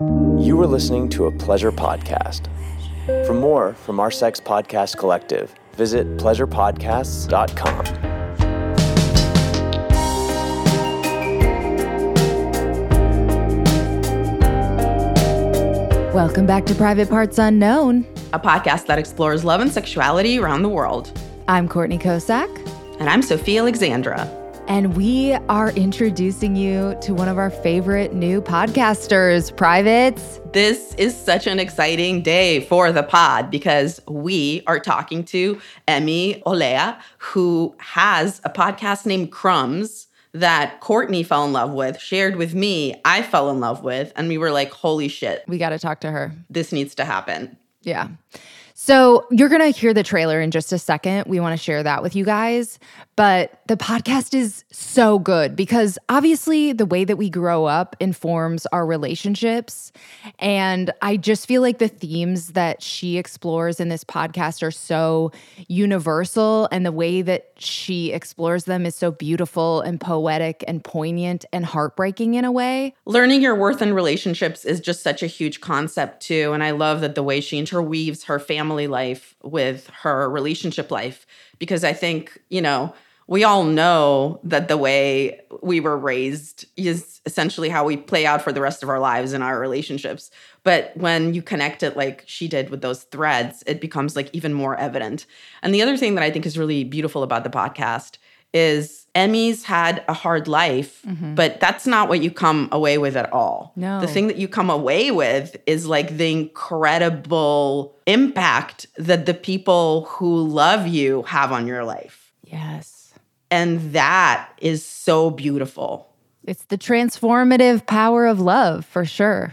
You are listening to a pleasure podcast. For more from our Sex Podcast Collective, visit pleasurepodcasts.com. Welcome back to Private Parts Unknown. a podcast that explores love and sexuality around the world. I'm Courtney Kocak, And I'm Sofiya Alexandra. And we are introducing you to one of our favorite new podcasters, Privates. This is such an exciting day for the pod because we are talking to Emmy Olea, who has a podcast named Crumbs that Courtney fell in love with, shared with me, I fell in love with, and we were like, holy shit, We got to talk to her. this needs to happen. Yeah. So you're going to hear the trailer in just a second. We want to share that with you guys. But the podcast is so good because obviously the way that we grow up informs our relationships. And I just feel like the themes that she explores in this podcast are so universal. And the way that she explores them is so beautiful and poetic and poignant and heartbreaking in a way. Learning your worth in relationships is just such a huge concept, too. And I love that the way she interweaves her family life with her relationship life, because I think, you know, we all know that the way we were raised is essentially how we play out for the rest of our lives in our relationships. But when you connect it like she did with those threads, it becomes like even more evident. And the other thing that I think is really beautiful about the podcast is Emmy's had a hard life, mm-hmm. but that's not what you come away with at all. No. The thing that you come away with is like the incredible impact that the people who love you have on your life. Yes. And that is so beautiful. It's the transformative power of love for sure.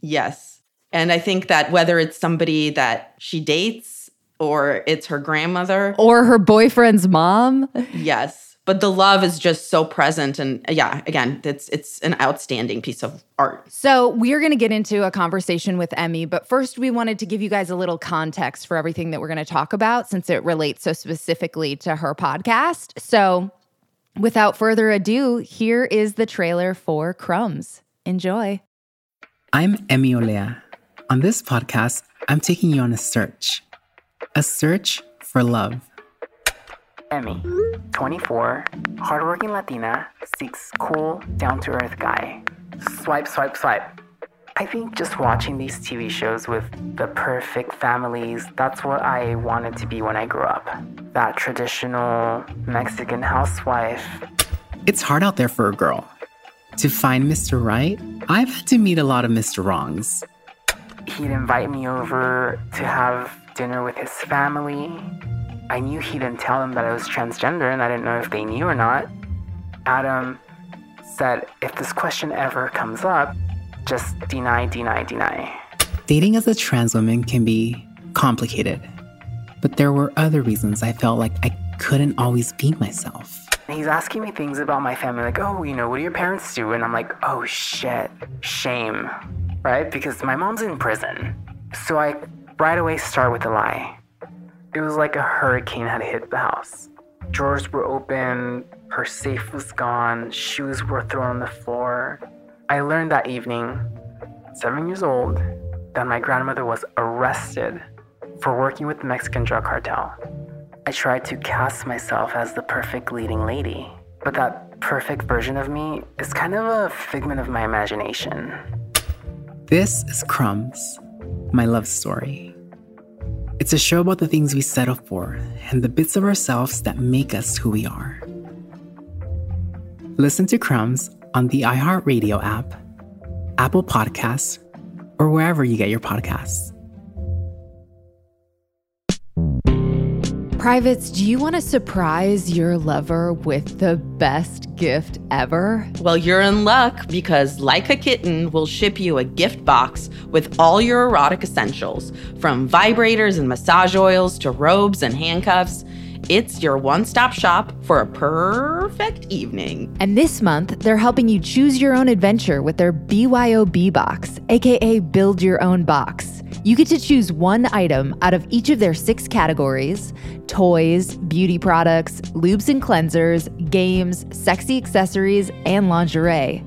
Yes. And I think that whether it's somebody that she dates or it's her grandmother, Or her boyfriend's mom. yes. But the love is just so present and yeah, again, it's it's an outstanding piece of art. So, we are going to get into a conversation with Emmy, but first, we wanted to give you guys a little context for everything that we're going to talk about since it relates so specifically to her podcast. So, without further ado, here is the trailer for Crumbs. Enjoy. I'm Emmy Olea. On this podcast, I'm taking you on a search. A search for love. Emmy, 24, hardworking Latina, seeks cool, down to earth guy. Swipe, swipe, swipe. I think just watching these TV shows with the perfect families, that's what I wanted to be when I grew up. That traditional Mexican housewife. It's hard out there for a girl. To find Mr. Right, I've had to meet a lot of Mr. Wrongs. He'd invite me over to have dinner with his family. I knew he didn't tell them that I was transgender, and I didn't know if they knew or not. Adam said, if this question ever comes up, just deny, deny, deny. Dating as a trans woman can be complicated, but there were other reasons I felt like I couldn't always be myself. He's asking me things about my family, like, oh, you know, what do your parents do? And I'm like, oh shit, shame, right? Because my mom's in prison. So I right away start with a lie. It was like a hurricane had hit the house. Drawers were open, her safe was gone, shoes were thrown on the floor. I learned that evening, seven years old, that my grandmother was arrested for working with the Mexican drug cartel. I tried to cast myself as the perfect leading lady, but that perfect version of me is kind of a figment of my imagination. This is Crumbs, my love story. It's a show about the things we settle for and the bits of ourselves that make us who we are. Listen to Crumbs on the iHeartRadio app, Apple Podcasts, or wherever you get your podcasts. Privates, do you want to surprise your lover with the best gift ever? Well, you're in luck because Like a Kitten will ship you a gift box with all your erotic essentials, from vibrators and massage oils to robes and handcuffs. It's your one stop shop for a perfect evening. And this month, they're helping you choose your own adventure with their BYOB box, aka Build Your Own Box. You get to choose one item out of each of their six categories toys, beauty products, lubes and cleansers, games, sexy accessories, and lingerie.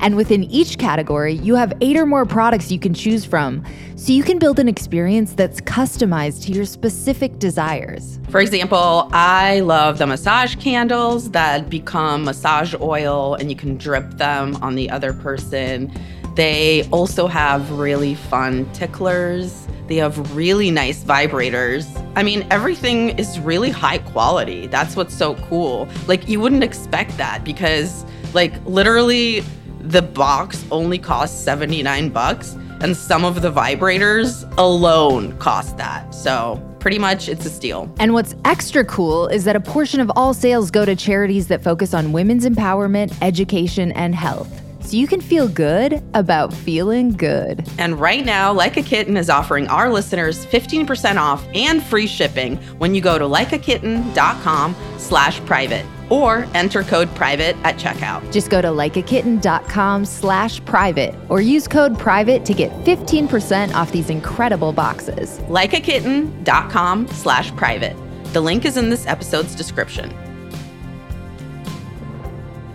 And within each category, you have eight or more products you can choose from, so you can build an experience that's customized to your specific desires. For example, I love the massage candles that become massage oil and you can drip them on the other person. They also have really fun ticklers. They have really nice vibrators. I mean, everything is really high quality. That's what's so cool. Like, you wouldn't expect that because, like, literally, the box only costs 79 bucks, and some of the vibrators alone cost that. So, pretty much, it's a steal. And what's extra cool is that a portion of all sales go to charities that focus on women's empowerment, education, and health so you can feel good about feeling good. And right now, Like a Kitten is offering our listeners 15% off and free shipping when you go to likeakitten.com slash private or enter code private at checkout. Just go to likeakitten.com slash private or use code private to get 15% off these incredible boxes. Likeakitten.com slash private. The link is in this episode's description.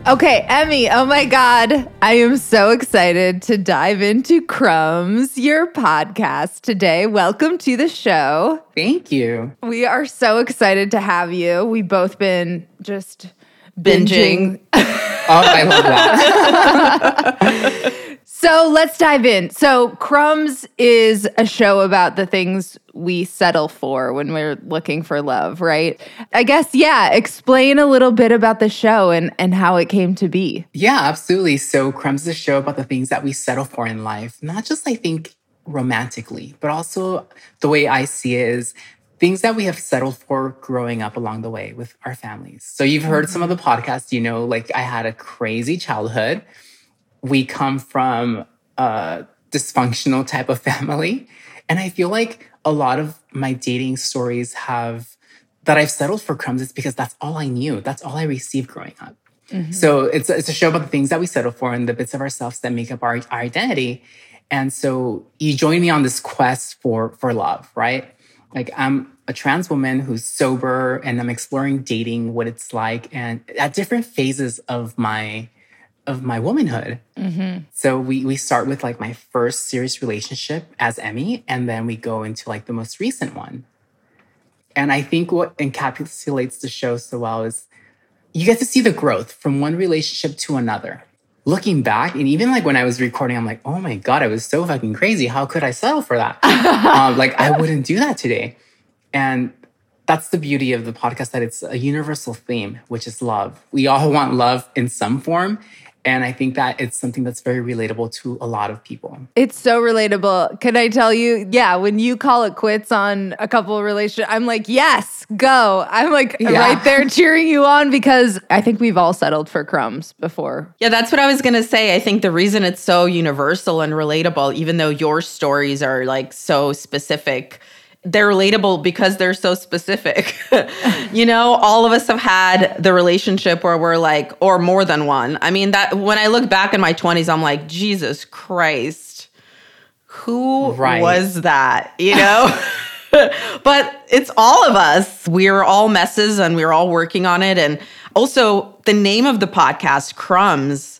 Okay, Emmy, oh my God. I am so excited to dive into Crumbs, your podcast today. Welcome to the show. Thank you. We are so excited to have you. We've both been just Binging. binging. Oh, I love that. So let's dive in. So, Crumbs is a show about the things we settle for when we're looking for love, right? I guess, yeah, explain a little bit about the show and, and how it came to be. yeah, absolutely. So, Crumbs is a show about the things that we settle for in life, not just, I think, romantically, but also the way I see it is things that we have settled for growing up along the way with our families. So, you've heard some of the mm-hmm. podcasts, you know, like I had a crazy childhood. We come from a dysfunctional type of family. And I feel like a lot of my dating stories have that I've settled for crumbs is because that's all I knew. That's all I received growing up. Mm-hmm. So it's, it's a show about the things that we settle for and the bits of ourselves that make up our, our identity. And so you join me on this quest for for love, right? Like I'm a trans woman who's sober and I'm exploring dating, what it's like, and at different phases of my of my womanhood. So we we start with like my first serious relationship as Emmy, and then we go into like the most recent one. And I think what encapsulates the show so well is you get to see the growth from one relationship to another. Looking back, and even like when I was recording, I'm like, oh my God, I was so fucking crazy. How could I settle for that? um, like, I wouldn't do that today. And that's the beauty of the podcast that it's a universal theme, which is love. We all want love in some form. And I think that it's something that's very relatable to a lot of people. It's so relatable. Can I tell you? Yeah, when you call it quits on a couple of relationships, I'm like, yes, go. I'm like Yeah. right there cheering you on because I think we've all settled for crumbs before. Yeah, that's what I was going to say. I think the reason it's so universal and relatable, even though your stories are like so specific, they're relatable because they're so specific. you know, all of us have had the relationship where we're like, or more than one. I mean, that when I look back in my 20s, I'm like, Jesus Christ, who Right. was that? You know? but it's all of us. We're all messes and we're all working on it. And also, the name of the podcast, Crumbs,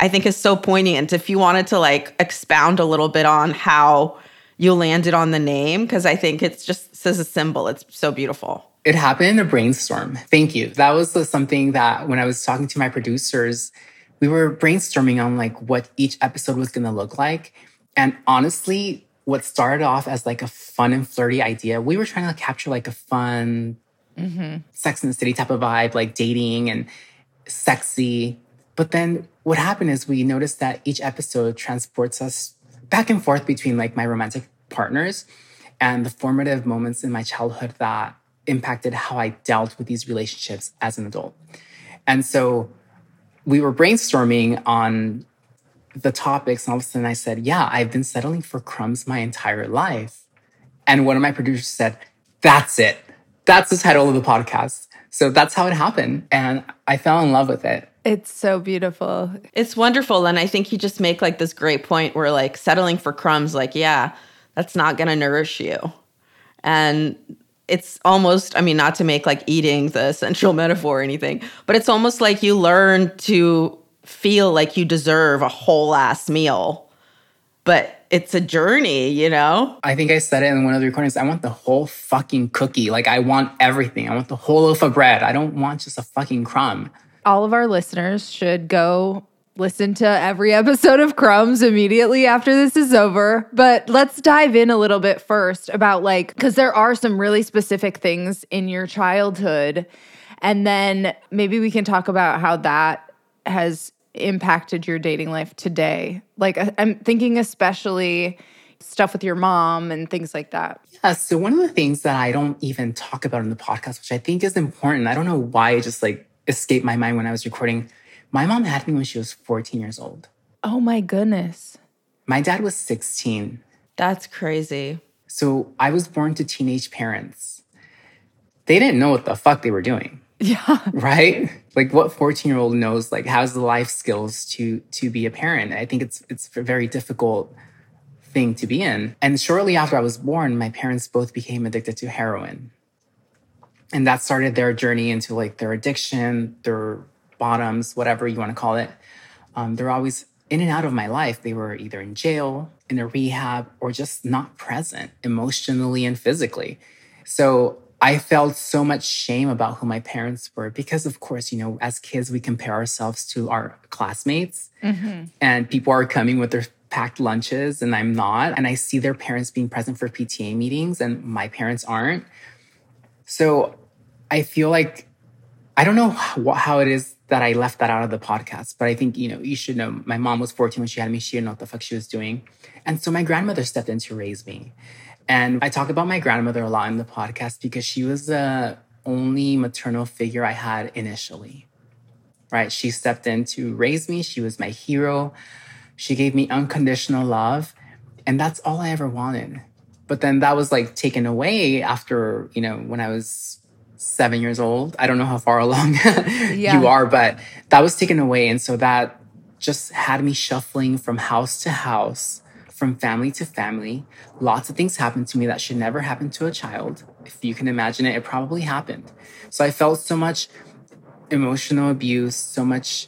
I think is so poignant. If you wanted to like expound a little bit on how you landed on the name, because I think it's just as a symbol, it's so beautiful. It happened in a brainstorm. Thank you. That was something that when I was talking to my producers, we were brainstorming on like what each episode was going to look like. And honestly, what started off as like a fun and flirty idea, we were trying to capture like a fun mm-hmm. Sex in the City type of vibe, like dating and sexy. But then what happened is we noticed that each episode transports us back and forth between like my romantic partners and the formative moments in my childhood that impacted how I dealt with these relationships as an adult. And so we were brainstorming on the topics, and all of a sudden I said, Yeah, I've been settling for crumbs my entire life. And one of my producers said, That's it. That's the title of the podcast. So that's how it happened. And I fell in love with it. It's so beautiful. It's wonderful. And I think you just make like this great point where like settling for crumbs, like, yeah, that's not going to nourish you. And it's almost, I mean, not to make like eating the central metaphor or anything, but it's almost like you learn to feel like you deserve a whole ass meal. But it's a journey, you know? I think I said it in one of the recordings. I want the whole fucking cookie. Like, I want everything. I want the whole loaf of bread. I don't want just a fucking crumb. All of our listeners should go listen to every episode of Crumbs immediately after this is over. But let's dive in a little bit first about like, because there are some really specific things in your childhood. And then maybe we can talk about how that has impacted your dating life today. Like, uh, I'm thinking especially stuff with your mom and things like that. Yeah. So, one of the things that I don't even talk about in the podcast, which I think is important, I don't know why it just like escaped my mind when I was recording my mom had me when she was 14 years old. Oh my goodness. My dad was 16. That's crazy. So I was born to teenage parents. They didn't know what the fuck they were doing. Yeah. Right? Like what 14-year-old knows like has the life skills to to be a parent? I think it's it's a very difficult thing to be in. And shortly after I was born, my parents both became addicted to heroin. And that started their journey into like their addiction, their bottoms, whatever you want to call it. Um, they're always in and out of my life. They were either in jail, in a rehab, or just not present emotionally and physically. So I felt so much shame about who my parents were because, of course, you know, as kids, we compare ourselves to our classmates mm-hmm. and people are coming with their packed lunches and I'm not. And I see their parents being present for PTA meetings and my parents aren't. So I feel like I don't know how, it is that I left that out of the podcast. But I think, you know, you should know my mom was 14 when she had me. She didn't know what the fuck she was doing. And so my grandmother stepped in to raise me. And I talk about my grandmother a lot in the podcast because she was the only maternal figure I had initially. Right? She stepped in to raise me. She was my hero. She gave me unconditional love. And that's all I ever wanted. But then that was like taken away after, you know, when I was seven years old. I don't know how far along yeah. you are, but that was taken away. And so that just had me shuffling from house to house, from family to family. Lots of things happened to me that should never happen to a child. If you can imagine it, it probably happened. So I felt so much emotional abuse, so much,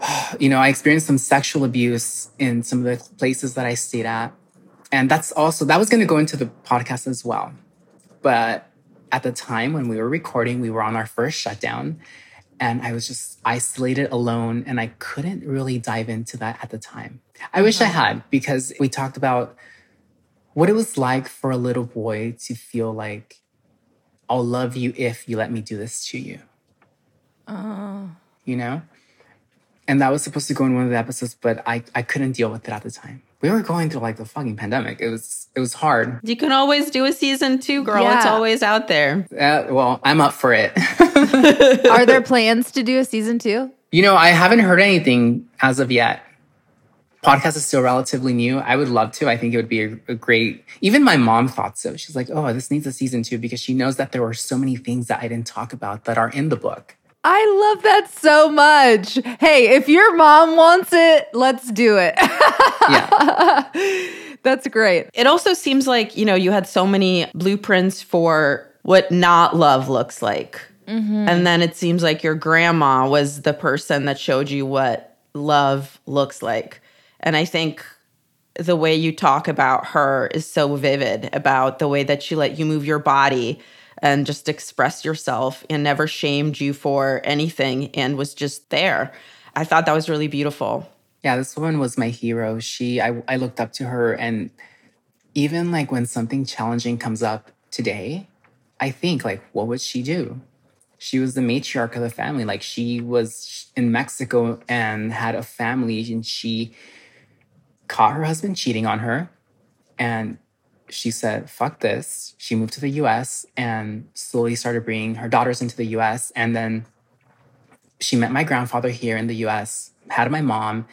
you know, I experienced some sexual abuse in some of the places that I stayed at. And that's also, that was going to go into the podcast as well. But at the time when we were recording, we were on our first shutdown and I was just isolated alone and I couldn't really dive into that at the time. I wish I uh-huh. had because we talked about what it was like for a little boy to feel like I'll love you if you let me do this to you. Oh. You know? And that was supposed to go in one of the episodes, but I, I couldn't deal with it at the time we were going through like the fucking pandemic. It was it was hard. You can always do a season two, girl. Yeah. It's always out there. Uh, well, I'm up for it. Are there plans to do a season two? You know, I haven't heard anything as of yet. Podcast is still relatively new. I would love to. I think it would be a, a great. Even my mom thought so. She's like, "Oh, this needs a season two because she knows that there were so many things that I didn't talk about that are in the book." I love that so much. Hey, if your mom wants it, let's do it. yeah. That's great. It also seems like, you know, you had so many blueprints for what not love looks like. Mm-hmm. And then it seems like your grandma was the person that showed you what love looks like. And I think the way you talk about her is so vivid about the way that she let you move your body and just expressed yourself and never shamed you for anything and was just there. I thought that was really beautiful. Yeah, this woman was my hero. She I, I looked up to her and even like when something challenging comes up today, I think like what would she do? She was the matriarch of the family. Like she was in Mexico and had a family and she caught her husband cheating on her and she said, fuck this. She moved to the US and slowly started bringing her daughters into the US. And then she met my grandfather here in the US, had my mom,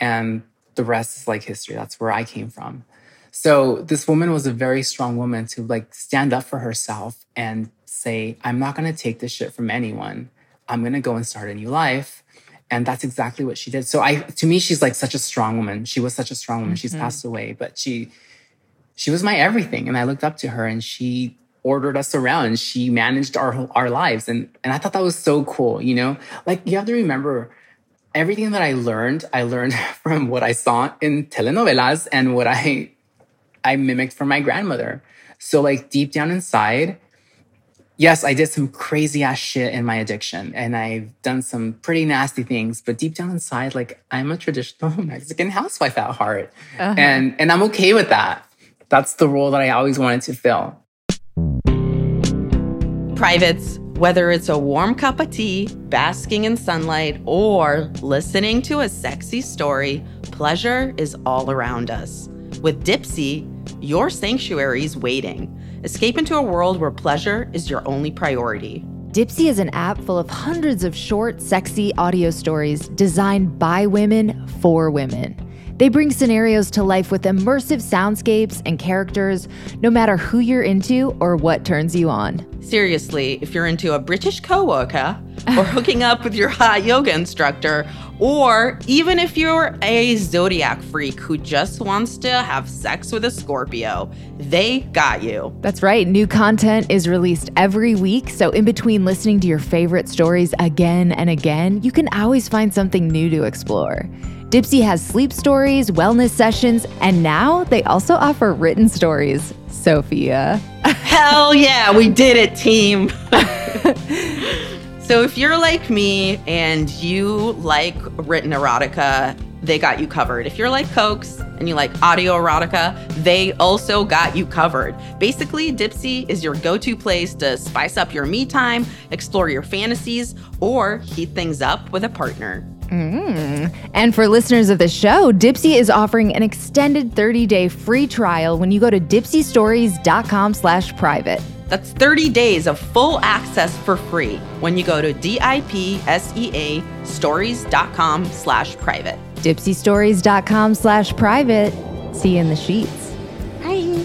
and the rest is like history. That's where I came from. So this woman was a very strong woman to like stand up for herself and say, I'm not going to take this shit from anyone. I'm going to go and start a new life. And that's exactly what she did. So I, to me, she's like such a strong woman. She was such a strong woman. Mm-hmm. She's passed away, but she, she was my everything. And I looked up to her and she ordered us around. She managed our our lives. And and I thought that was so cool, you know? Like you have to remember everything that I learned, I learned from what I saw in telenovelas and what I I mimicked from my grandmother. So like deep down inside, yes, I did some crazy ass shit in my addiction and I've done some pretty nasty things, but deep down inside, like I'm a traditional Mexican housewife at heart. Uh-huh. And and I'm okay with that. That's the role that I always wanted to fill. Privates, whether it's a warm cup of tea, basking in sunlight, or listening to a sexy story, pleasure is all around us. With Dipsea, your sanctuary is waiting. Escape into a world where pleasure is your only priority. Dipsea is an app full of hundreds of short, sexy audio stories designed by women for women. They bring scenarios to life with immersive soundscapes and characters, no matter who you're into or what turns you on. Seriously, if you're into a British coworker, or hooking up with your hot yoga instructor, or even if you're a zodiac freak who just wants to have sex with a Scorpio, they got you. That's right. New content is released every week. So, in between listening to your favorite stories again and again, you can always find something new to explore. Dipsea has sleep stories, wellness sessions, and now they also offer written stories. Sofiya. Hell yeah, we did it, team. so, if you're like me and you like written erotica, they got you covered. If you're like Cokes and you like audio erotica, they also got you covered. Basically, Dipsea is your go to place to spice up your me time, explore your fantasies, or heat things up with a partner. Mm. And for listeners of the show, Dipsea is offering an extended 30-day free trial when you go to dipseastories.com slash private. That's 30 days of full access for free when you go to D-I-P-S-E-A stories.com slash private. Dipseastories.com slash private. See you in the sheets. Hi.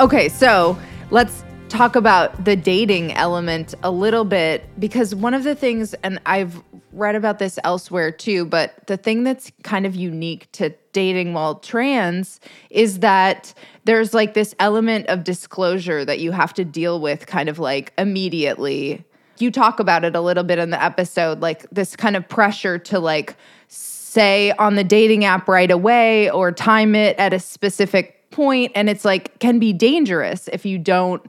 Okay, so let's talk about the dating element a little bit because one of the things, and I've read about this elsewhere too, but the thing that's kind of unique to dating while trans is that there's like this element of disclosure that you have to deal with kind of like immediately. You talk about it a little bit in the episode, like this kind of pressure to like say on the dating app right away or time it at a specific point and it's like can be dangerous if you don't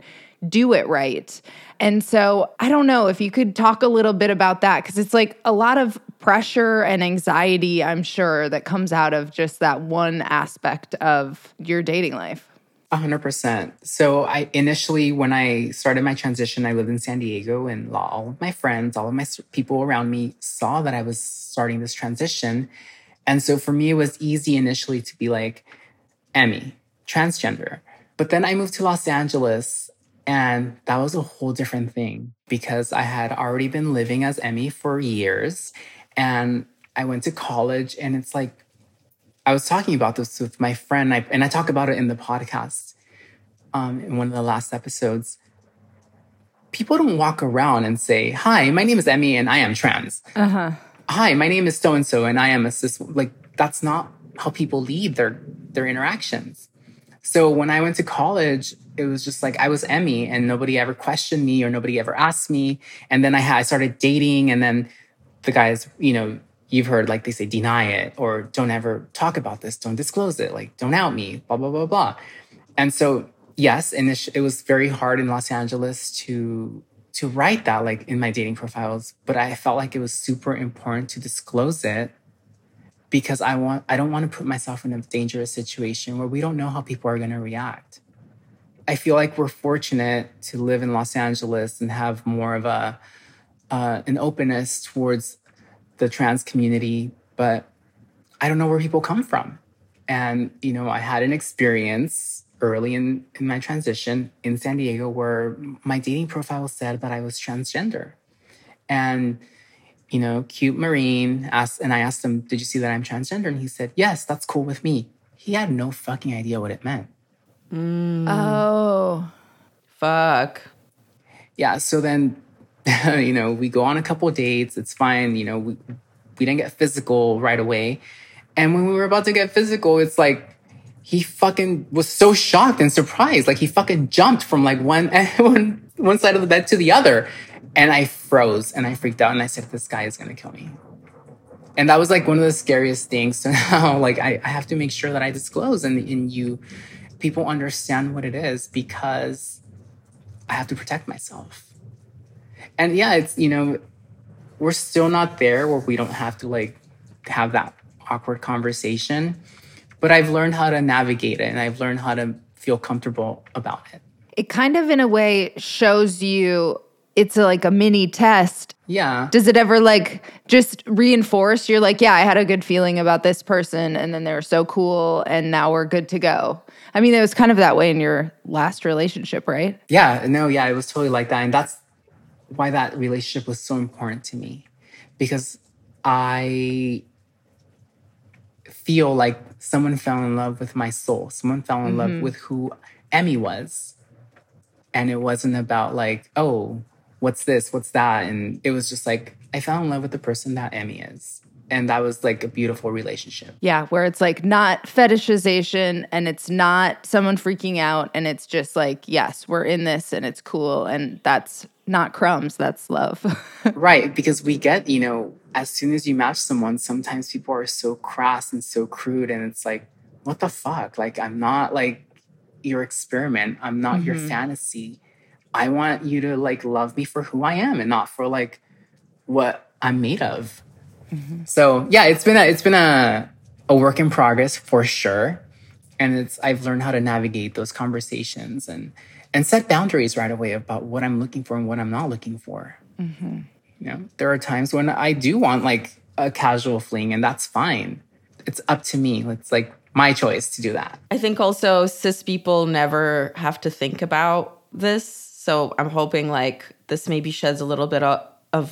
do it right. And so I don't know if you could talk a little bit about that because it's like a lot of pressure and anxiety, I'm sure, that comes out of just that one aspect of your dating life. 100%. So I initially, when I started my transition, I lived in San Diego and all of my friends, all of my people around me saw that I was starting this transition. And so for me, it was easy initially to be like, Emmy, transgender. But then I moved to Los Angeles and that was a whole different thing because I had already been living as Emmy for years. And I went to college, and it's like, I was talking about this with my friend, and I, and I talk about it in the podcast um, in one of the last episodes. People don't walk around and say, Hi, my name is Emmy, and I am trans. Uh-huh. Hi, my name is so and so, and I am a cis. Like, that's not how people lead their, their interactions. So when I went to college, it was just like I was Emmy and nobody ever questioned me or nobody ever asked me. And then I had I started dating and then the guys, you know, you've heard like they say deny it or don't ever talk about this, don't disclose it, like don't out me, blah blah blah blah. And so yes, and it was very hard in Los Angeles to to write that like in my dating profiles, but I felt like it was super important to disclose it because I want I don't want to put myself in a dangerous situation where we don't know how people are going to react. I feel like we're fortunate to live in Los Angeles and have more of a uh, an openness towards the trans community, but I don't know where people come from. And you know, I had an experience early in, in my transition in San Diego where my dating profile said that I was transgender. And you know, cute Marine asked, and I asked him, Did you see that I'm transgender? And he said, Yes, that's cool with me. He had no fucking idea what it meant. Mm. Oh. Fuck. Yeah. So then, you know, we go on a couple dates. It's fine. You know, we, we didn't get physical right away. And when we were about to get physical, it's like, he fucking was so shocked and surprised. Like he fucking jumped from like one, one, one side of the bed to the other And I froze and I freaked out and I said, This guy is going to kill me. And that was like one of the scariest things to now. Like, I, I have to make sure that I disclose and, and you, people understand what it is because I have to protect myself. And yeah, it's, you know, we're still not there where we don't have to like have that awkward conversation. But I've learned how to navigate it and I've learned how to feel comfortable about it. It kind of, in a way, shows you it's a, like a mini test. Yeah. Does it ever like just reinforce? You're like, yeah, I had a good feeling about this person, and then they're so cool, and now we're good to go. I mean, it was kind of that way in your last relationship, right? Yeah. No, yeah, it was totally like that. And that's why that relationship was so important to me because I feel like someone fell in love with my soul. Someone fell in mm-hmm. love with who Emmy was. And it wasn't about like, oh, what's this? What's that? And it was just like, I fell in love with the person that Emmy is. And that was like a beautiful relationship. Yeah, where it's like not fetishization and it's not someone freaking out. And it's just like, yes, we're in this and it's cool. And that's not crumbs, that's love. right. Because we get, you know, as soon as you match someone, sometimes people are so crass and so crude. And it's like, what the fuck? Like, I'm not like your experiment. I'm not mm-hmm. your fantasy. I want you to like love me for who I am and not for like what I'm made of. Mm-hmm. So yeah, it's been a it's been a a work in progress for sure. And it's I've learned how to navigate those conversations and and set boundaries right away about what I'm looking for and what I'm not looking for. Mm-hmm. You know, there are times when I do want like a casual fling, and that's fine. It's up to me. It's like my choice to do that. I think also cis people never have to think about this. So I'm hoping like this maybe sheds a little bit of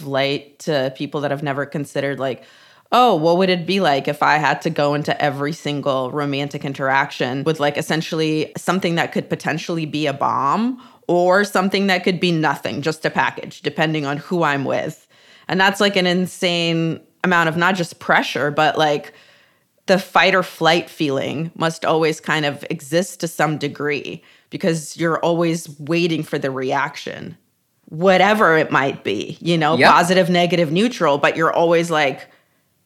light to people that have never considered like, oh, what would it be like if I had to go into every single romantic interaction with like essentially something that could potentially be a bomb or something that could be nothing, just a package, depending on who I'm with. And that's like an insane amount of not just pressure, but like the fight or flight feeling must always kind of exist to some degree because you're always waiting for the reaction, whatever it might be, you know, yep. positive, negative, neutral, but you're always like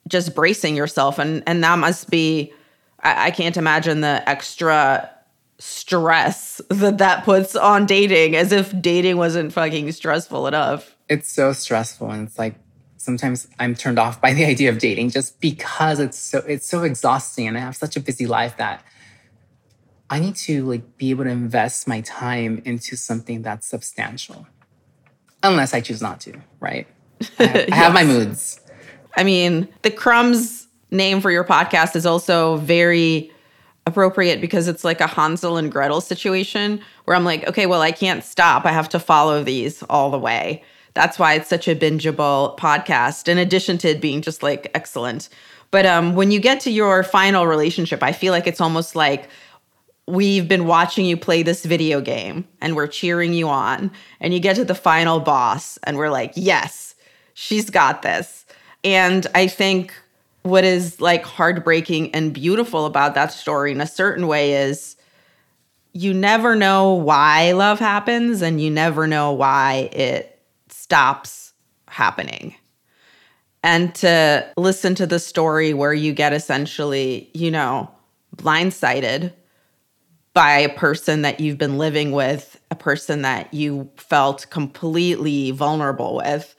just bracing yourself. And, and that must be, I, I can't imagine the extra stress that that puts on dating as if dating wasn't fucking stressful enough. It's so stressful and it's like sometimes I'm turned off by the idea of dating just because it's so it's so exhausting and I have such a busy life that I need to like be able to invest my time into something that's substantial. Unless I choose not to, right? I have, yes. I have my moods. I mean, the crumbs name for your podcast is also very appropriate because it's like a Hansel and Gretel situation where I'm like, okay, well, I can't stop. I have to follow these all the way. That's why it's such a bingeable podcast, in addition to it being just like excellent. But um, when you get to your final relationship, I feel like it's almost like we've been watching you play this video game and we're cheering you on. And you get to the final boss and we're like, yes, she's got this. And I think what is like heartbreaking and beautiful about that story in a certain way is you never know why love happens and you never know why it stops happening. And to listen to the story where you get essentially, you know, blindsided by a person that you've been living with, a person that you felt completely vulnerable with.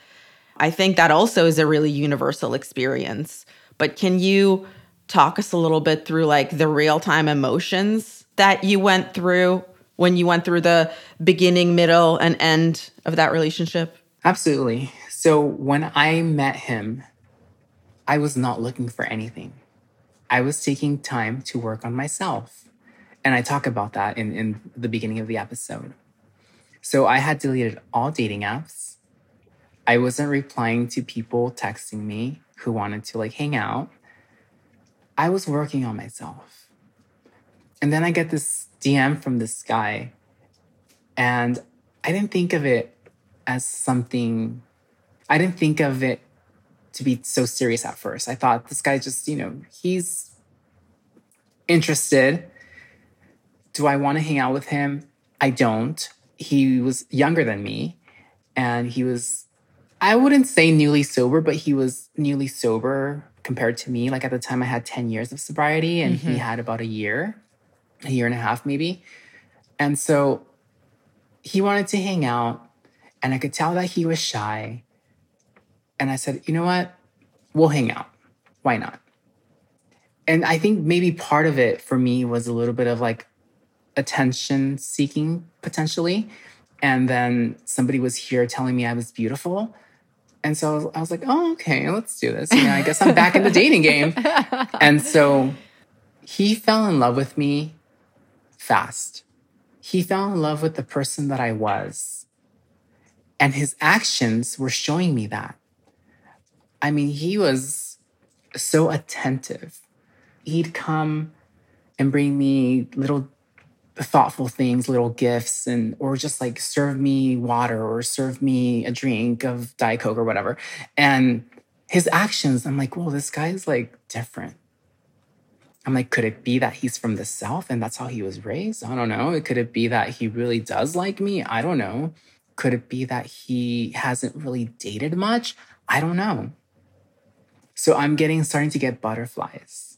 I think that also is a really universal experience but can you talk us a little bit through like the real time emotions that you went through when you went through the beginning, middle, and end of that relationship? Absolutely. So when I met him, I was not looking for anything. I was taking time to work on myself. And I talk about that in, in the beginning of the episode. So I had deleted all dating apps. I wasn't replying to people texting me who wanted to like hang out. I was working on myself. And then I get this DM from this guy, and I didn't think of it as something, I didn't think of it to be so serious at first. I thought this guy just, you know, he's interested. Do I want to hang out with him? I don't. He was younger than me and he was I wouldn't say newly sober, but he was newly sober compared to me. Like at the time, I had 10 years of sobriety and he mm-hmm. had about a year, a year and a half maybe. And so he wanted to hang out, and I could tell that he was shy. And I said, you know what? We'll hang out. Why not? And I think maybe part of it for me was a little bit of like attention seeking potentially. And then somebody was here telling me I was beautiful. And so I was, I was like, oh, okay, let's do this. You know, I guess I'm back in the dating game. And so he fell in love with me fast. He fell in love with the person that I was. And his actions were showing me that. I mean, he was so attentive. He'd come and bring me little thoughtful things, little gifts, and or just like serve me water or serve me a drink of Diet Coke or whatever. And his actions, I'm like, whoa, this guy's like different. I'm like, could it be that he's from the South and that's how he was raised? I don't know. It could it be that he really does like me? I don't know. Could it be that he hasn't really dated much? I don't know. So I'm getting starting to get butterflies.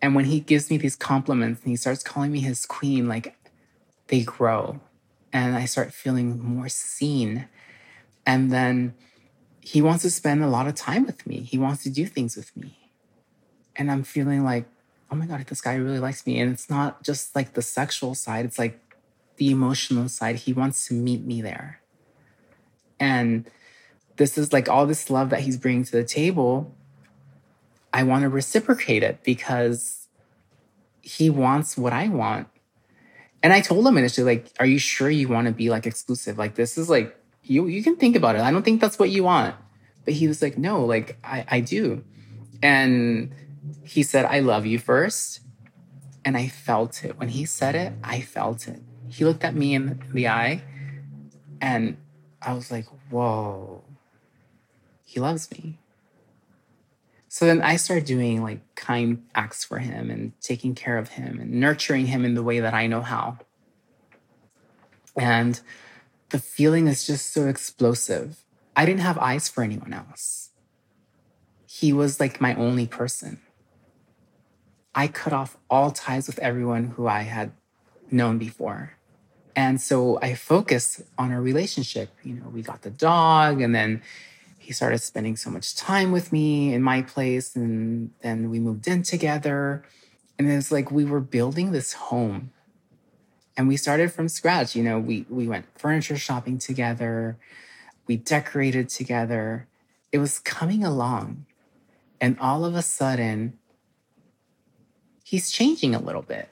And when he gives me these compliments and he starts calling me his queen, like they grow. And I start feeling more seen. And then he wants to spend a lot of time with me. He wants to do things with me. And I'm feeling like, oh my God, this guy really likes me. And it's not just like the sexual side, it's like the emotional side. He wants to meet me there. And this is like all this love that he's bringing to the table. I want to reciprocate it because he wants what I want. And I told him initially, like, are you sure you want to be like exclusive? Like, this is like, you you can think about it. I don't think that's what you want. But he was like, no, like, I, I do. And he said, I love you first. And I felt it. When he said it, I felt it. He looked at me in the eye and I was like, whoa, he loves me. So then I started doing like kind acts for him and taking care of him and nurturing him in the way that I know how. And the feeling is just so explosive. I didn't have eyes for anyone else. He was like my only person. I cut off all ties with everyone who I had known before. And so I focused on our relationship. You know, we got the dog, and then he started spending so much time with me in my place. And then we moved in together. And it's like we were building this home. And we started from scratch. You know, we, we went furniture shopping together, we decorated together. It was coming along. And all of a sudden, he's changing a little bit.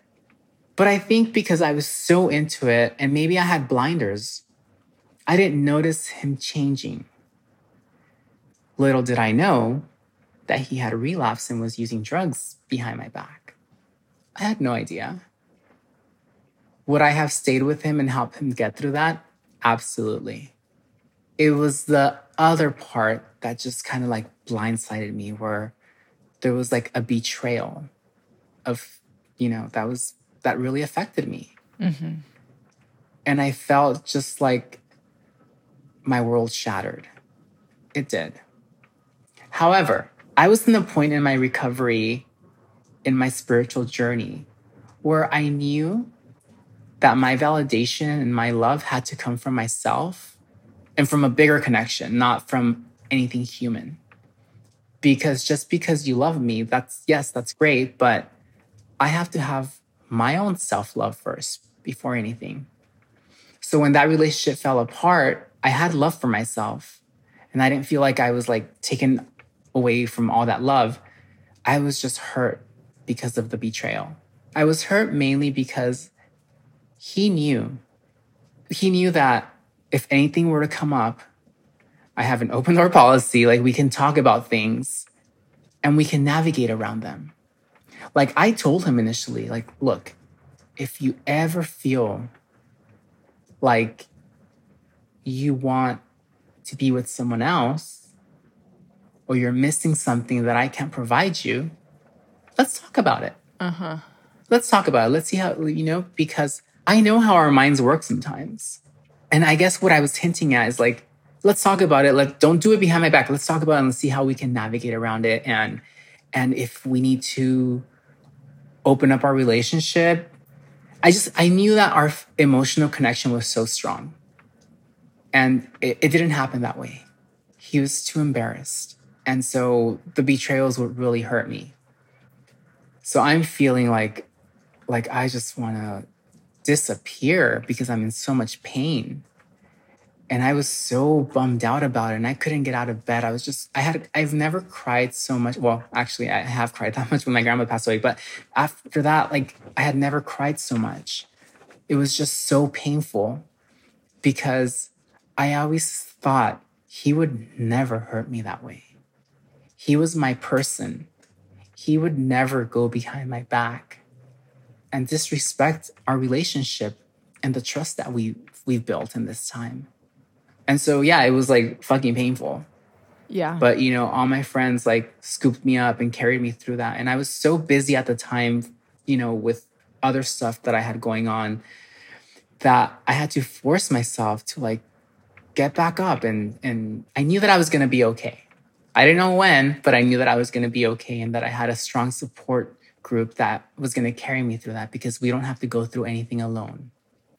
But I think because I was so into it and maybe I had blinders, I didn't notice him changing. Little did I know that he had a relapse and was using drugs behind my back. I had no idea. Would I have stayed with him and helped him get through that? Absolutely. It was the other part that just kind of like blindsided me, where there was like a betrayal of, you know, that was that really affected me. Mm-hmm. And I felt just like my world shattered. It did. However, I was in the point in my recovery, in my spiritual journey, where I knew that my validation and my love had to come from myself and from a bigger connection, not from anything human. Because just because you love me, that's yes, that's great, but I have to have my own self love first before anything. So when that relationship fell apart, I had love for myself and I didn't feel like I was like taken away from all that love. I was just hurt because of the betrayal. I was hurt mainly because he knew. He knew that if anything were to come up, I have an open door policy. Like we can talk about things and we can navigate around them. Like I told him initially, like, look, if you ever feel like you want to be with someone else or you're missing something that I can't provide you, let's talk about it. Uh-huh. Let's talk about it. Let's see how, you know, because I know how our minds work sometimes. And I guess what I was hinting at is like, let's talk about it. Let don't do it behind my back. Let's talk about it and let's see how we can navigate around it. And and if we need to open up our relationship, I just I knew that our emotional connection was so strong. And it, it didn't happen that way. He was too embarrassed. And so the betrayals would really hurt me. So I'm feeling like like I just want to disappear because I'm in so much pain. And I was so bummed out about it and I couldn't get out of bed. I was just, I had, I've never cried so much. Well, actually, I have cried that much when my grandma passed away. But after that, like, I had never cried so much. It was just so painful because I always thought he would never hurt me that way. He was my person. He would never go behind my back and disrespect our relationship and the trust that we we've built in this time. And so yeah, it was like fucking painful. Yeah. But you know, all my friends like scooped me up and carried me through that. And I was so busy at the time, you know, with other stuff that I had going on that I had to force myself to like get back up and and I knew that I was going to be okay. I didn't know when, but I knew that I was going to be okay and that I had a strong support group that was going to carry me through that because we don't have to go through anything alone.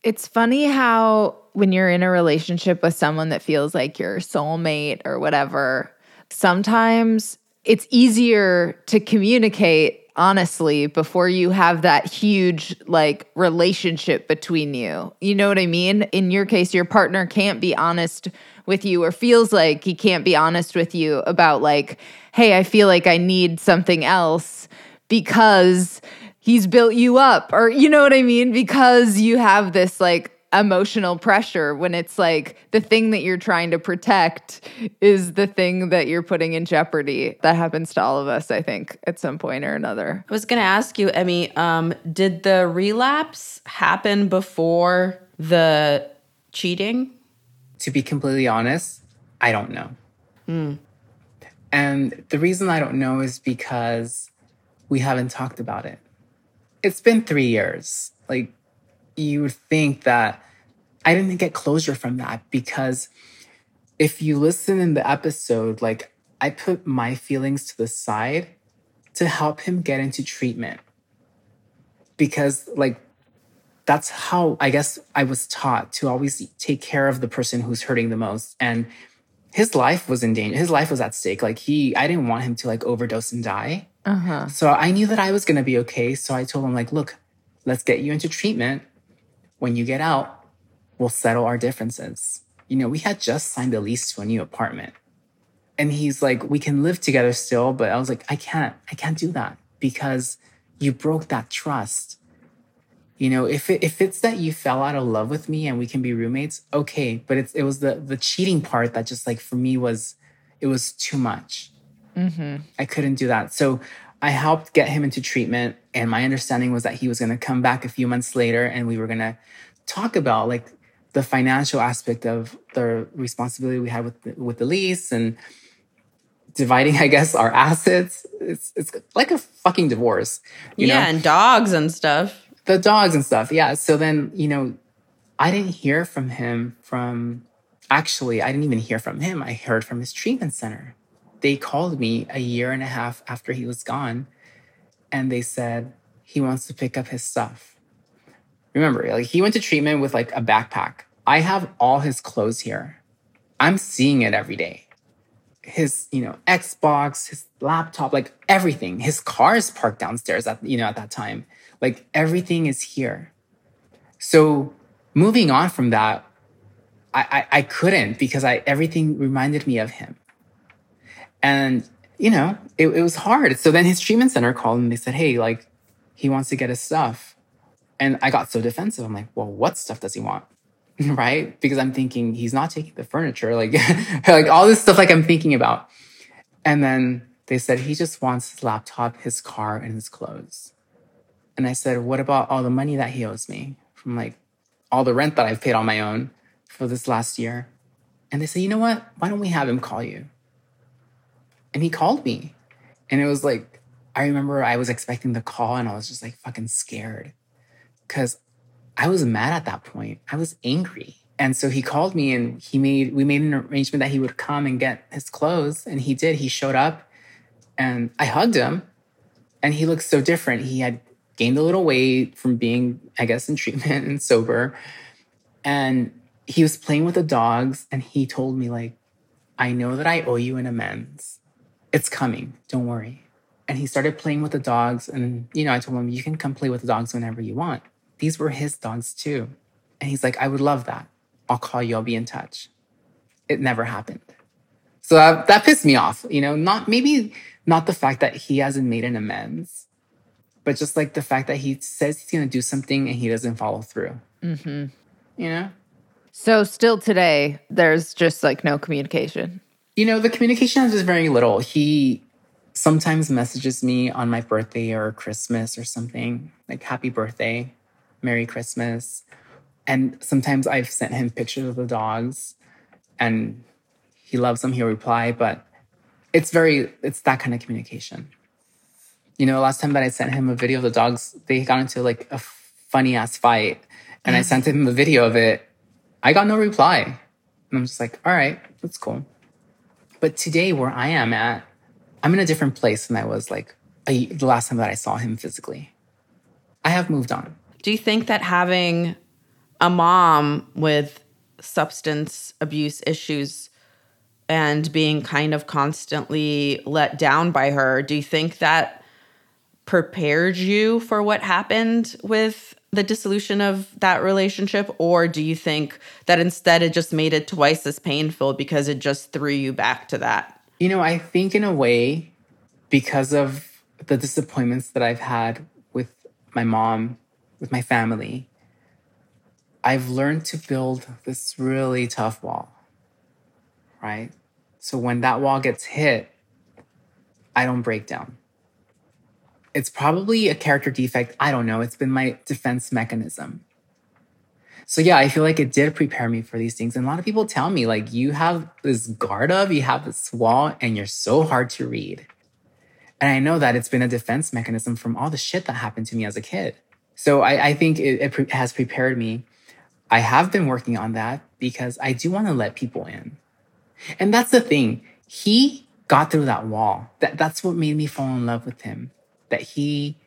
It's funny how when you're in a relationship with someone that feels like your soulmate or whatever, sometimes it's easier to communicate honestly before you have that huge like relationship between you. You know what I mean? In your case, your partner can't be honest with you or feels like he can't be honest with you about like, hey, I feel like I need something else because he's built you up or you know what I mean? Because you have this like emotional pressure when it's like the thing that you're trying to protect is the thing that you're putting in jeopardy. That happens to all of us, I think, at some point or another. I was going to ask you, Emmy, um, did the relapse happen before the cheating? To be completely honest, I don't know. Mm. And the reason I don't know is because we haven't talked about it. It's been three years. Like, you would think that I didn't get closure from that because if you listen in the episode, like, I put my feelings to the side to help him get into treatment. Because, like, that's how I guess I was taught to always take care of the person who's hurting the most. And his life was in danger. His life was at stake. Like, he, I didn't want him to like overdose and die. Uh-huh. So I knew that I was going to be okay. So I told him, like, look, let's get you into treatment. When you get out, we'll settle our differences. You know, we had just signed a lease to a new apartment. And he's like, we can live together still. But I was like, I can't, I can't do that because you broke that trust. You know, if it, if it's that you fell out of love with me and we can be roommates, okay. But it's, it was the, the cheating part that just like for me was, it was too much. Mm-hmm. I couldn't do that. So I helped get him into treatment. And my understanding was that he was going to come back a few months later and we were going to talk about like the financial aspect of the responsibility we had with the, with the lease and dividing, I guess, our assets. It's, it's like a fucking divorce. yeah, know? and dogs and stuff. The dogs and stuff. Yeah. So then, you know, I didn't hear from him from actually, I didn't even hear from him. I heard from his treatment center they called me a year and a half after he was gone and they said he wants to pick up his stuff. Remember, like he went to treatment with like a backpack. I have all his clothes here. I'm seeing it every day. His, you know, Xbox, his laptop, like everything. His car is parked downstairs at, you know, at that time. Like everything is here. So moving on from that, I, I, I couldn't because I everything reminded me of him. And, you know, it, it was hard. So then his treatment center called and they said, hey, like, he wants to get his stuff. And I got so defensive. I'm like, well, what stuff does he want? right? Because I'm thinking he's not taking the furniture, like, like all this stuff, like I'm thinking about. And then they said he just wants his laptop, his car, and his clothes. And I said, what about all the money that he owes me from like all the rent that I've paid on my own for this last year? And they said, you know what? Why don't we have him call you? And he called me. And it was like, I remember I was expecting the call and I was just like fucking scared. Cause I was mad at that point. I was angry. And so he called me and he made we made an arrangement that he would come and get his clothes and he did. He showed up and I hugged him and he looked so different. He had gained a little weight from being I guess in treatment and sober. And he was playing with the dogs and he told me like I know that I owe you an amends. It's coming. Don't worry. And he started playing with the dogs and you know I told him you can come play with the dogs whenever you want. These were his dogs too. And he's like I would love that. I'll call you, I'll be in touch. It never happened. So that, that pissed me off, you know, not maybe not the fact that he hasn't made an amends, but just like the fact that he says he's going to do something and he doesn't follow through. Mm-hmm. You know? So still today, there's just like no communication. You know, the communication is just very little. He sometimes messages me on my birthday or Christmas or something like happy birthday, Merry Christmas. And sometimes I've sent him pictures of the dogs and he loves them, he'll reply, but it's very, it's that kind of communication. You know, last time that I sent him a video of the dogs, they got into like a funny ass fight and I sent him a video of it. I got no reply. And I'm just like, all right, that's cool. But today, where I am at, I'm in a different place than I was like a, the last time that I saw him physically. I have moved on. Do you think that having a mom with substance abuse issues and being kind of constantly let down by her, do you think that prepared you for what happened with the dissolution of that relationship? Or do you think that instead it just made it twice as painful because it just threw you back to that? You know, I think in a way, because of the disappointments that I've had with my mom, with my family, I've learned to build this really tough wall, right? So when that wall gets hit, I don't break down. It's probably a character defect. I don't know. It's been my defense mechanism. So yeah, I feel like it did prepare me for these things. And a lot of people tell me, like, you have this guard up, you have this wall, and you're so hard to read. And I know that it's been a defense mechanism from all the shit that happened to me as a kid. So I, I think it, it pre- has prepared me I have been working on that because I do want to let people in. And that's the thing. He got through that wall. That, that's what made me fall in love with him. That he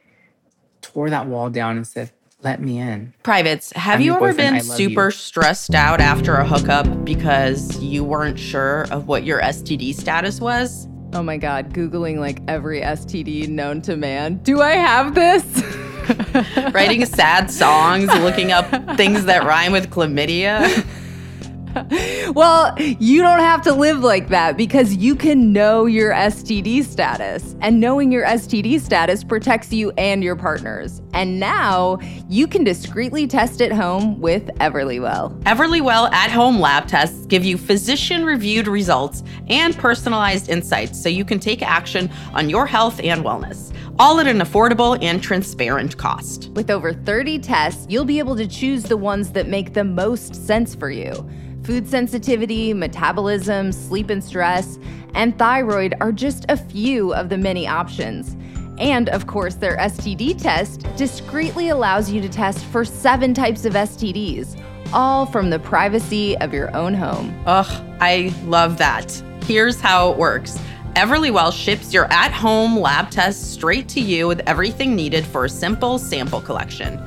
tore that wall down and said, let me in. Privates, have I'm you ever been super you. stressed out after a hookup because you weren't sure of what your STD status was? Oh my God, Googling like every STD known to man. Do I have this? Writing sad songs, looking up things that rhyme with chlamydia. well, you don't have to live like that because you can know your STD status. And knowing your STD status protects you and your partners. And now you can discreetly test at home with Everlywell. Everlywell at home lab tests give you physician reviewed results and personalized insights so you can take action on your health and wellness, all at an affordable and transparent cost. With over 30 tests, you'll be able to choose the ones that make the most sense for you. Food sensitivity, metabolism, sleep and stress, and thyroid are just a few of the many options. And of course, their STD test discreetly allows you to test for seven types of STDs, all from the privacy of your own home. Ugh, I love that. Here's how it works. Everlywell ships your at home lab test straight to you with everything needed for a simple sample collection.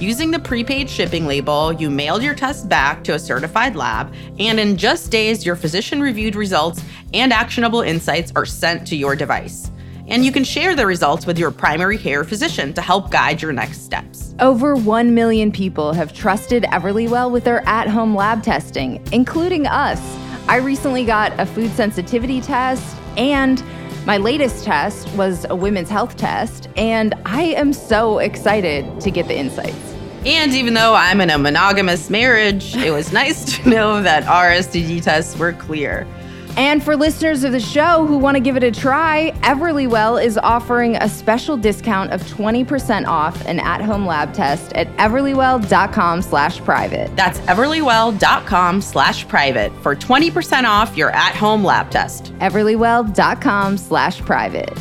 Using the prepaid shipping label, you mailed your test back to a certified lab, and in just days, your physician reviewed results and actionable insights are sent to your device. And you can share the results with your primary care physician to help guide your next steps. Over 1 million people have trusted Everlywell with their at home lab testing, including us. I recently got a food sensitivity test, and my latest test was a women's health test, and I am so excited to get the insights. And even though I'm in a monogamous marriage, it was nice to know that our STD tests were clear. And for listeners of the show who want to give it a try, Everlywell is offering a special discount of 20% off an at-home lab test at everlywell.com slash private. That's everlywell.com slash private for 20% off your at-home lab test. everlywell.com slash private.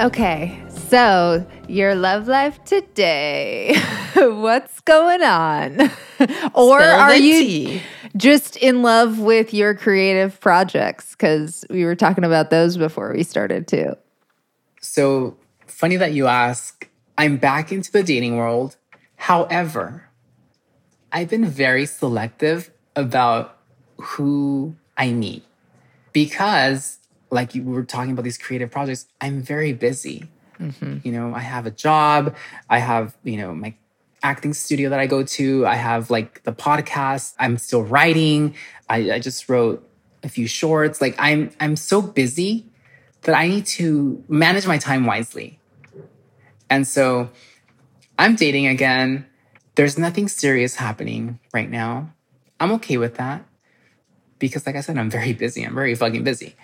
Okay, So, your love life today. What's going on? or are you tea. just in love with your creative projects? Because we were talking about those before we started too. So funny that you ask. I'm back into the dating world. However, I've been very selective about who I meet because, like you were talking about these creative projects, I'm very busy. Mm-hmm. You know, I have a job, I have, you know, my acting studio that I go to, I have like the podcast, I'm still writing, I, I just wrote a few shorts. Like I'm I'm so busy that I need to manage my time wisely. And so I'm dating again. There's nothing serious happening right now. I'm okay with that because, like I said, I'm very busy. I'm very fucking busy.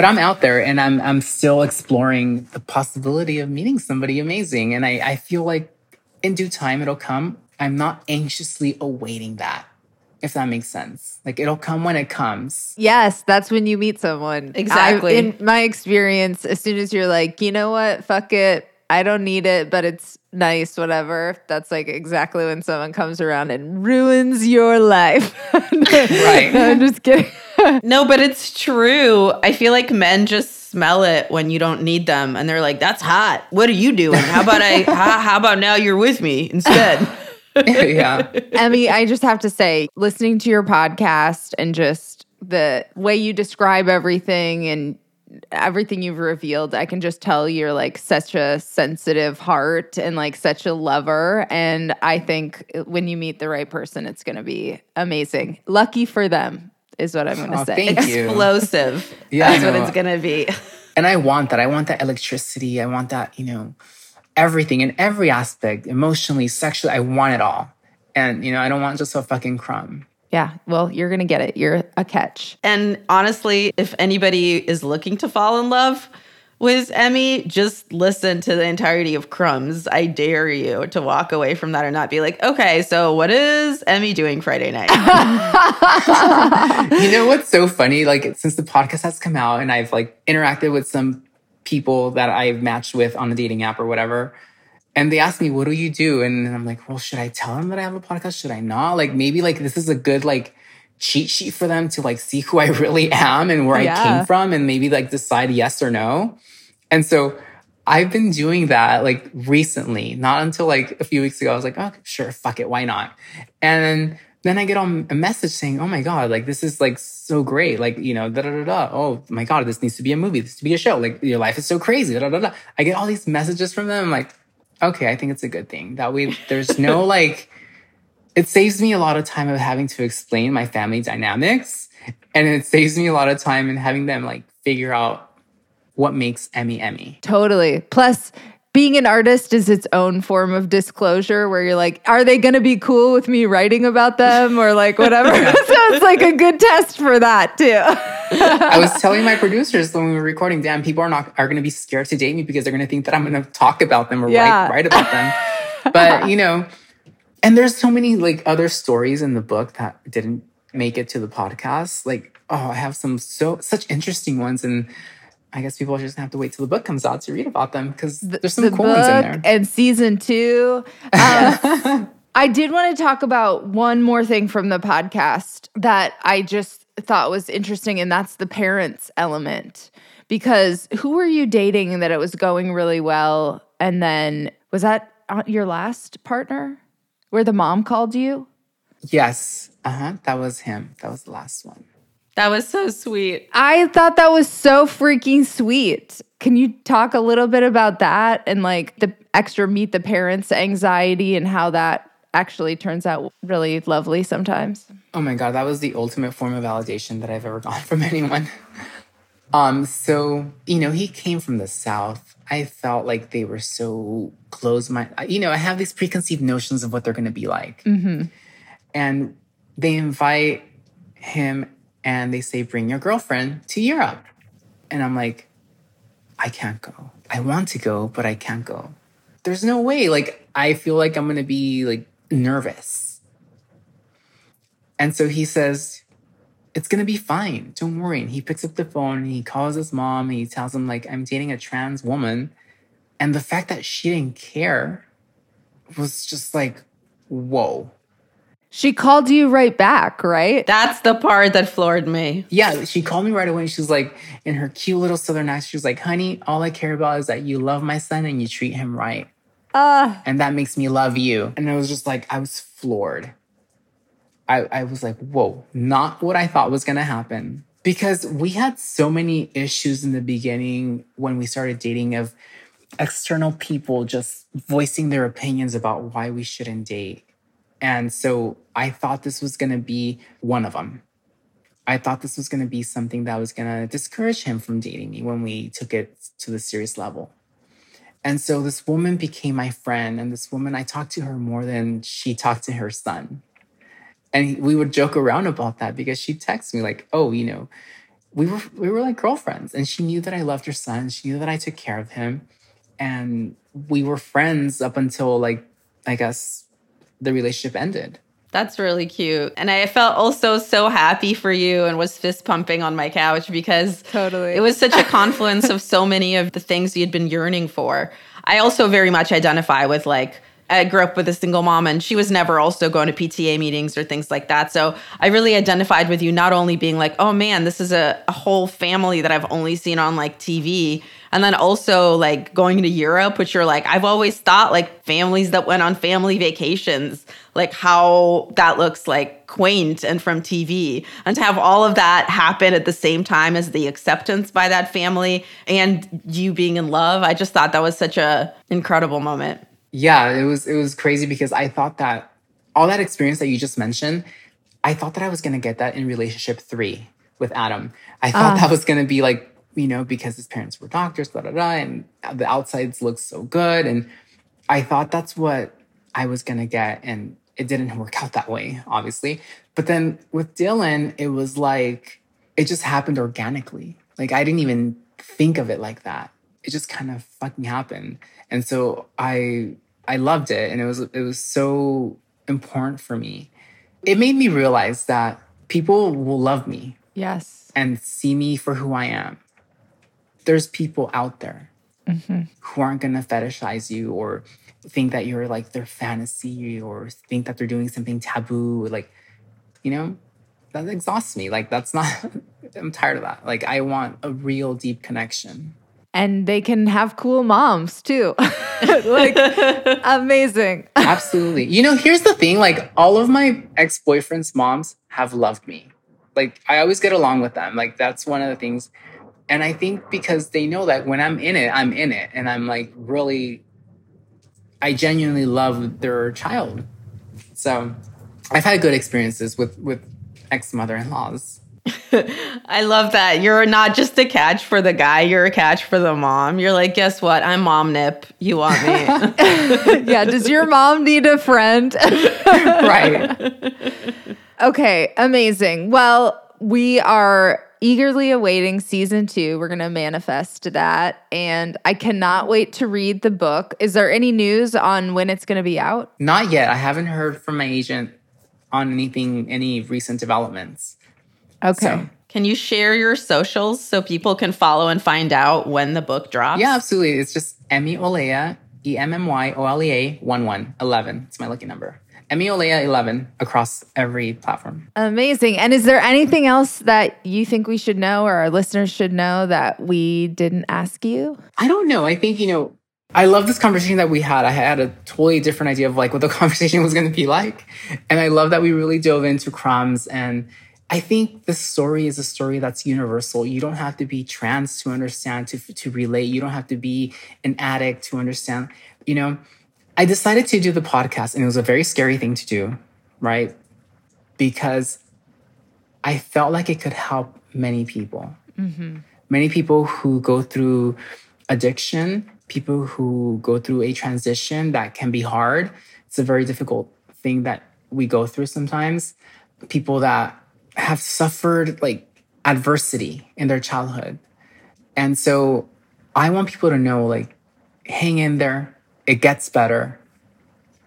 But I'm out there and I'm I'm still exploring the possibility of meeting somebody amazing. And I, I feel like in due time it'll come. I'm not anxiously awaiting that, if that makes sense. Like it'll come when it comes. Yes, that's when you meet someone. Exactly. I- in my experience, as soon as you're like, you know what, fuck it, I don't need it, but it's nice, whatever. That's like exactly when someone comes around and ruins your life. Right. No, I'm just kidding. No, but it's true. I feel like men just smell it when you don't need them, and they're like, "That's hot. What are you doing? How about I? how, how about now you're with me instead?" yeah. Emmy, I just have to say, listening to your podcast and just the way you describe everything and everything you've revealed, I can just tell you're like such a sensitive heart and like such a lover. And I think when you meet the right person, it's going to be amazing. Lucky for them is what I'm going to Oh, say. thank you. Explosive. Yeah, That's what it's gonna be. And I want that. I want that electricity. I want that, you know, everything in every aspect, emotionally, sexually. I want it all. And, you know, I don't want just a fucking crumb. Yeah. Well, you're going to get it. You're a catch. And honestly, if anybody is looking to fall in love with Emmy, just listen to the entirety of Crumbs. I dare you to walk away from that or not be like, okay, so what is Emmy doing Friday night? you know what's so funny? Like, since the podcast has come out and I've like interacted with some people that I've matched with on the dating app or whatever, and they ask me, what do you do? And I'm like, well, should I tell them that I have a podcast? Should I not? Like, maybe like this is a good like cheat sheet for them to like see who I really am and where I came from and maybe like decide yes or no. And so I've been doing that like recently, not until like a few weeks ago. I was like, oh, sure, fuck it, why not? And then I get on a message saying, oh my God, like this is like so great. Like, you know, da da da da. Oh my God, this needs to be a movie. This needs to be a show. Like, your life is so crazy. Da da da da. I get all these messages from them. I'm like, okay, I think it's a good thing. That way, there's no like, it saves me a lot of time of having to explain my family dynamics. And it saves me a lot of time in having them like figure out what makes Emmy Emmy. Totally. Plus, being an artist is its own form of disclosure where you're like, are they going to be cool with me writing about them or like whatever? so it's like a good test for that too. I was telling my producers when we were recording, damn, people are not are going to be scared to date me because they're going to think that I'm going to talk about them or Yeah. write, write about them. But you know, and there's so many like other stories in the book that didn't make it to the podcast. Like, oh, I have some so such interesting ones, and I guess people just have to wait till the book comes out to read about them because there's some the cool ones in there. and season two. Um, I did want to talk about one more thing from the podcast that I just thought was interesting, and that's the parents element. Because who were you dating that it was going really well? And then was that your last partner where the mom called you? Yes, uh huh. That was him. That was the last one. that was so sweet. I thought that was so freaking sweet. Can you talk a little bit about that and like the extra meet the parents anxiety and how that actually turns out really lovely sometimes? Oh my god, that was the ultimate form of validation that I've ever gotten from anyone. Um, so you know, he came from the south. I felt like they were so close minded. You know, I have these preconceived notions of what they're going to be like, and they invite him and they say, "Bring your girlfriend to Europe," and I'm like, "I can't go. I want to go, but I can't go. There's no way. Like, I feel like I'm going to be like nervous." And so he says, It's gonna be fine. Don't worry. And he picks up the phone and he calls his mom and he tells him, like, I'm dating a trans woman And the fact that she didn't care was just like, whoa. She called you right back, right? That's the part that floored me. Yeah, she called me right away. She was like, in her cute little southern accent, she was like, honey, all I care about is that you love my son and you treat him right. Uh, And that makes me love you. And I was just like, I was floored. I, I was like, whoa, not what I thought was gonna happen. Because we had so many issues in the beginning when we started dating of external people just voicing their opinions about why we shouldn't date. And so I thought this was gonna be one of them. I thought this was gonna be something that was gonna discourage him from dating me when we took it to the serious level. And so this woman became my friend, and this woman, I talked to her more than she talked to her son. And we would joke around about that because she'd text me like, "Oh, you know, we were we were like girlfriends," and she knew that I loved her son. She knew that I took care of him, and we were friends up until like I guess the relationship ended. That's really cute. And I felt also so happy for you and was fist pumping on my couch because Totally. it was such a confluence of so many of the things you'd been yearning for. I also very much identify with like, I grew up with a single mom and she was never also going to PTA meetings or things like that. So I really identified with you, not only being like, oh man, this is a, a whole family that I've only seen on like TV. And then also like going to Europe, which you're like, I've always thought like families that went on family vacations, like how that looks like quaint and from TV. And to have all of that happen at the same time as the acceptance by that family and you being in love, I just thought that was such a incredible moment. Yeah, it was it was crazy because I thought that all that experience that you just mentioned, I thought that I was gonna get that in relationship three with Adam. I thought that ah. was gonna be like, you know, because his parents were doctors, da da da, and the outsides look so good. And I thought that's what I was gonna get. And it didn't work out that way, obviously. But then with Dylan, it was like it just happened organically. Like I didn't even think of it like that. It just kind of fucking happened. And so I I loved it and it was it was so important for me. It made me realize that people will love me yes. and see me for who I am. There's people out there mm-hmm. who aren't going to fetishize you or think that you're like their fantasy or think that they're doing something taboo. Like, you know, that exhausts me. Like, that's not, I'm tired of that. Like, I want a real deep connection. And they can have cool moms too. like, amazing. Absolutely. You know, here's the thing like, all of my ex boyfriend's moms have loved me. Like, I always get along with them. Like, that's one of the things. And I think because they know that when I'm in it, I'm in it. And I'm like, really, I genuinely love their child. So I've had good experiences with, with ex mother in laws. I love that. You're not just a catch for the guy, you're a catch for the mom. You're like, guess what? I'm mom nip. You want me. yeah. Does your mom need a friend? right. okay. Amazing. Well, we are eagerly awaiting season two. We're going to manifest that. And I cannot wait to read the book. Is there any news on when it's going to be out? Not yet. I haven't heard from my agent on anything, any recent developments. Okay. So, can you share your socials so people can follow and find out when the book drops? yeah, absolutely. It's just Emmy Olea, E M M Y O L E A 1 1 11. It's my lucky number. Emmy Olea 11 across every platform. Amazing. And is there anything else that you think we should know or our listeners should know that we didn't ask you? I don't know. I think, you know, I love this conversation that we had. I had a totally different idea of like what the conversation was going to be like. And I love that we really dove into crumbs. And I think the story is a story that's universal. You don't have to be trans to understand, to, to relate. You don't have to be an addict to understand. You know, I decided to do the podcast and it was a very scary thing to do, right? Because I felt like it could help many people. Mm-hmm. Many people who go through addiction, people who go through a transition that can be hard. It's a very difficult thing that we go through sometimes. People that have suffered like adversity in their childhood. And so I want people to know like, hang in there, it gets better,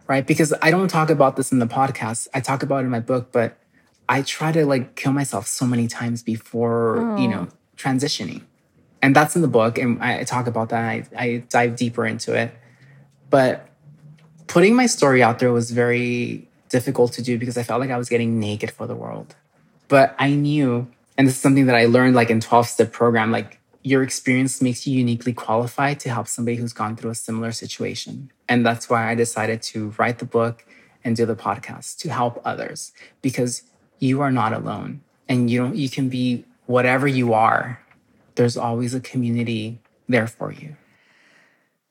right? Because I don't talk about this in the podcast. I talk about it in my book, but I try to like kill myself so many times before, you know, oh. transitioning. and that's in the book, and I talk about that. I, I dive deeper into it, but putting my story out there was very difficult to do because I felt like I was getting naked for the world. But I knew, and this is something that I learned like in 12 step program, like your experience makes you uniquely qualified to help somebody who's gone through a similar situation. And that's why I decided to write the book and do the podcast to help others because you are not alone and you don't you can be whatever you are. There's always a community there for you.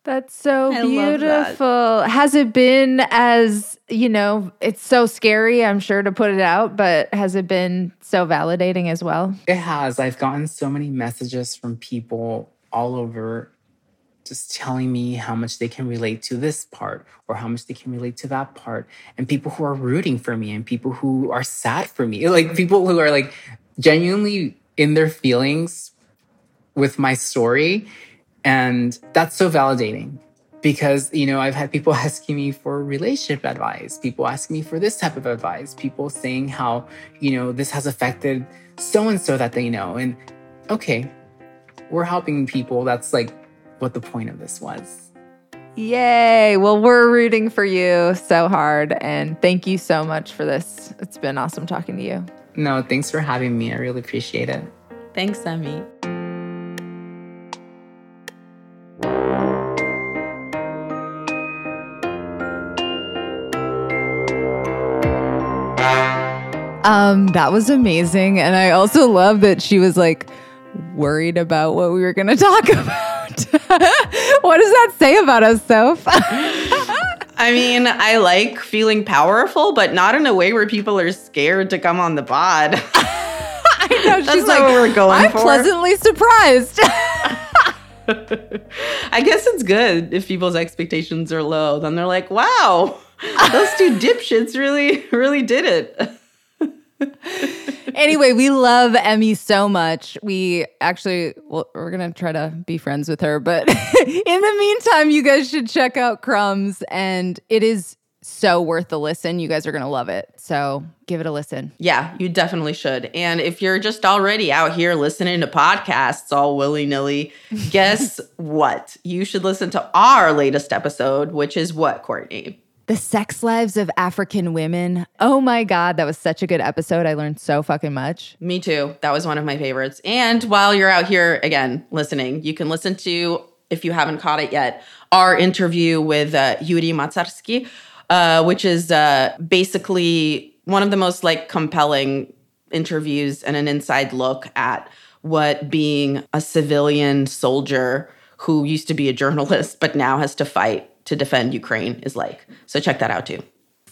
That's so I love that. beautiful. Has it been as, you know, it's so scary, I'm sure, to put it out, but has it been so validating as well? It has. I've gotten so many messages from people all over just telling me how much they can relate to this part or how much they can relate to that part. And people who are rooting for me and people who are sad for me. Like people who are like genuinely in their feelings with my story. And that's so validating because, you know, I've had people asking me for relationship advice, people asking me for this type of advice, people saying how, you know, this has affected so and so that they know. And okay, we're helping people. That's like what the point of this was. Yay. Well, we're rooting for you so hard. And thank you so much for this. It's been awesome talking to you. No, thanks for having me. I really appreciate it. Thanks, Emmy. Um, that was amazing. And I also love that she was like worried about what we were going to talk about. what does that say about us, Soph? I mean, I like feeling powerful, but not in a way where people are scared to come on the pod. I know That's not what we're going I'm for." pleasantly surprised. I guess it's good if people's expectations are low. Then they're like, wow, those two dipshits really, really did it. anyway, we love Emmy so much. We actually, well, we're gonna try to be friends with her, but in the meantime, you guys should check out Crumbs, and it is so worth the listen. You guys are gonna love it. So give it a listen. Yeah, you definitely should. And if you're just already out here listening to podcasts all willy nilly, guess what? You should listen to our latest episode, which is what, Courtney? The sex lives of African women. Oh my God, that was such a good episode. I learned so fucking much. Me too. That was one of my favorites. And while you're out here again listening, you can listen to, if you haven't caught it yet, our interview with uh, Yuri Matsarski, uh, which is uh, basically one of the most like compelling interviews and an inside look at what being a civilian soldier who used to be a journalist but now has to fight to defend Ukraine is like. So check that out too.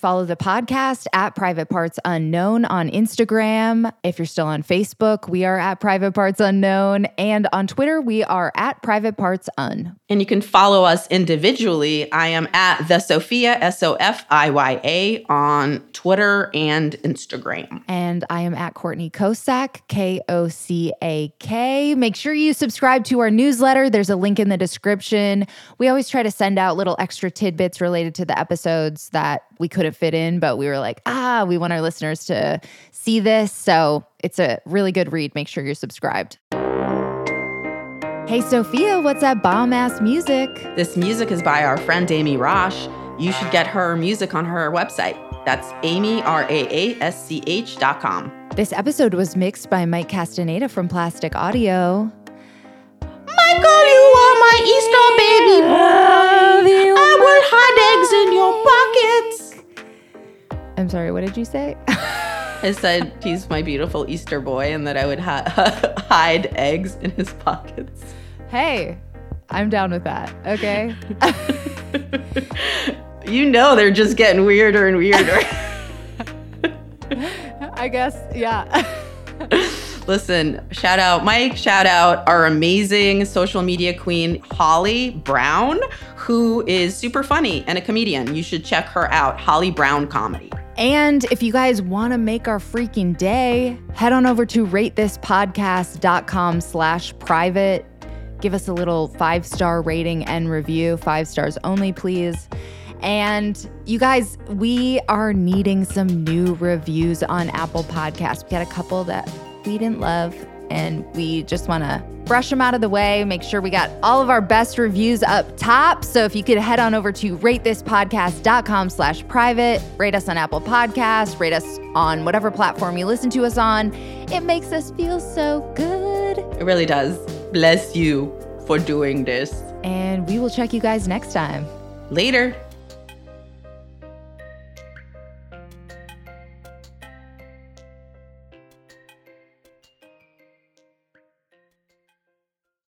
Follow the podcast at Private Parts Unknown on Instagram. If you're still on Facebook, we are at Private Parts Unknown. And on Twitter, we are at Private Parts Un. And you can follow us individually. I am at the Sofiya, S O F I Y A, on Twitter and Instagram. And I am at Courtney Kocak, K O C A K. Make sure you subscribe to our newsletter. There's a link in the description. We always try to send out little extra tidbits related to the episodes that we couldn't fit in, but we were like, ah, we want our listeners to see this. So it's a really good read. Make sure you're subscribed. Hey, Sofiya, what's that bomb ass music? This music is by our friend Amy Raasch. You should get her music on her website. That's Amy, R A A S C H dot com. This episode was mixed by Mike Castaneda from Plastic Audio. Michael, you are my Easter baby boy. I will hide eggs in your pockets. I'm sorry, what did you say? I said he's my beautiful Easter boy and that I would ha- hide eggs in his pockets. hey, I'm down with that. Okay. You know they're just getting weirder and weirder. I guess, yeah. Listen, shout out Mike, shout out our amazing social media queen, Holly Brown, who is super funny and a comedian. You should check her out, Holly Brown Comedy. And if you guys want to make our freaking day, head on over to ratethispodcast.com slash private. Give us a little five-star rating and review. Five stars only, please. And you guys, we are needing some new reviews on Apple Podcasts. We got a couple that we didn't love. And we just want to brush them out of the way, make sure we got all of our best reviews up top. So if you could head on over to ratethispodcast.com slash private, rate us on Apple Podcasts, rate us on whatever platform you listen to us on. It makes us feel so good. It really does. Bless you for doing this. And we will check you guys next time. Later.